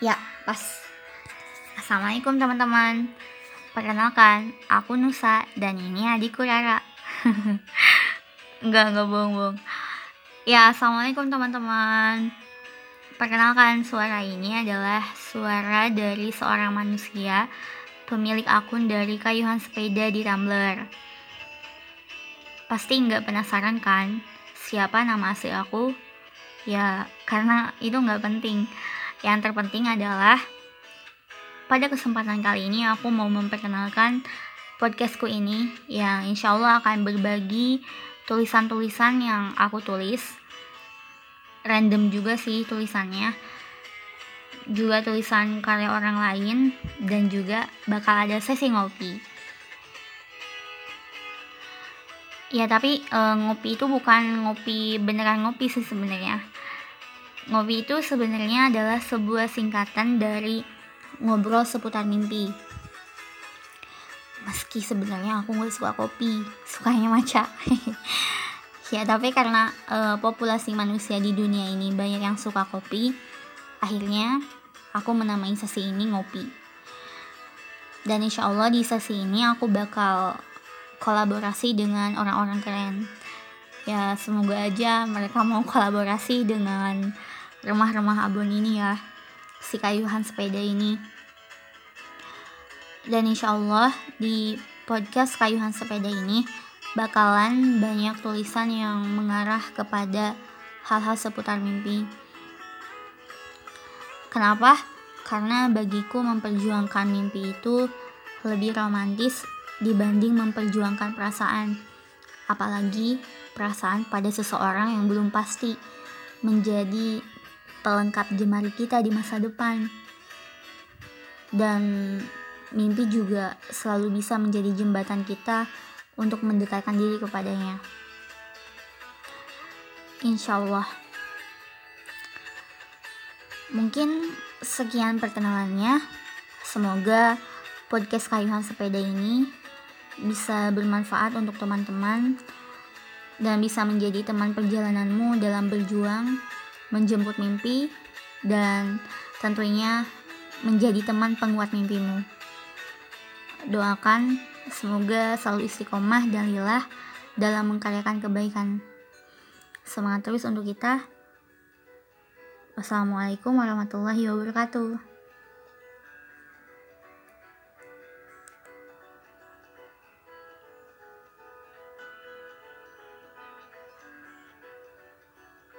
Ya, pas. Assalamualaikum teman-teman. Perkenalkan, aku Nusa dan ini adikku Rara. enggak, enggak bohong-bohong. Ya, Assalamualaikum teman-teman. Perkenalkan, suara ini adalah suara dari seorang manusia pemilik akun dari kayuhan sepeda di Tumblr. Pasti nggak penasaran kan siapa nama asli aku? Ya, karena itu nggak penting yang terpenting adalah pada kesempatan kali ini aku mau memperkenalkan podcastku ini yang insya Allah akan berbagi tulisan-tulisan yang aku tulis. Random juga sih tulisannya. Juga tulisan karya orang lain dan juga bakal ada sesi ngopi. Ya tapi e, ngopi itu bukan ngopi beneran ngopi sih sebenarnya Ngopi itu sebenarnya adalah sebuah singkatan dari ngobrol seputar mimpi. Meski sebenarnya aku nggak suka kopi, sukanya maca. ya tapi karena uh, populasi manusia di dunia ini banyak yang suka kopi, akhirnya aku menamai sesi ini ngopi. Dan insya Allah di sesi ini aku bakal kolaborasi dengan orang-orang keren. Ya semoga aja mereka mau kolaborasi dengan remah-remah abon ini ya. Si kayuhan sepeda ini. Dan insya Allah di podcast kayuhan sepeda ini bakalan banyak tulisan yang mengarah kepada hal-hal seputar mimpi. Kenapa? karena bagiku memperjuangkan mimpi itu lebih romantis dibanding memperjuangkan perasaan apalagi perasaan pada seseorang yang belum pasti menjadi pelengkap jemari kita di masa depan. Dan mimpi juga selalu bisa menjadi jembatan kita untuk mendekatkan diri kepadanya. Insya Allah. Mungkin sekian perkenalannya. Semoga podcast kayuhan sepeda ini bisa bermanfaat untuk teman-teman dan bisa menjadi teman perjalananmu dalam berjuang menjemput mimpi, dan tentunya menjadi teman penguat mimpimu. Doakan semoga selalu istiqomah dan lillah dalam mengkaryakan kebaikan. Semangat terus untuk kita. Wassalamualaikum warahmatullahi wabarakatuh.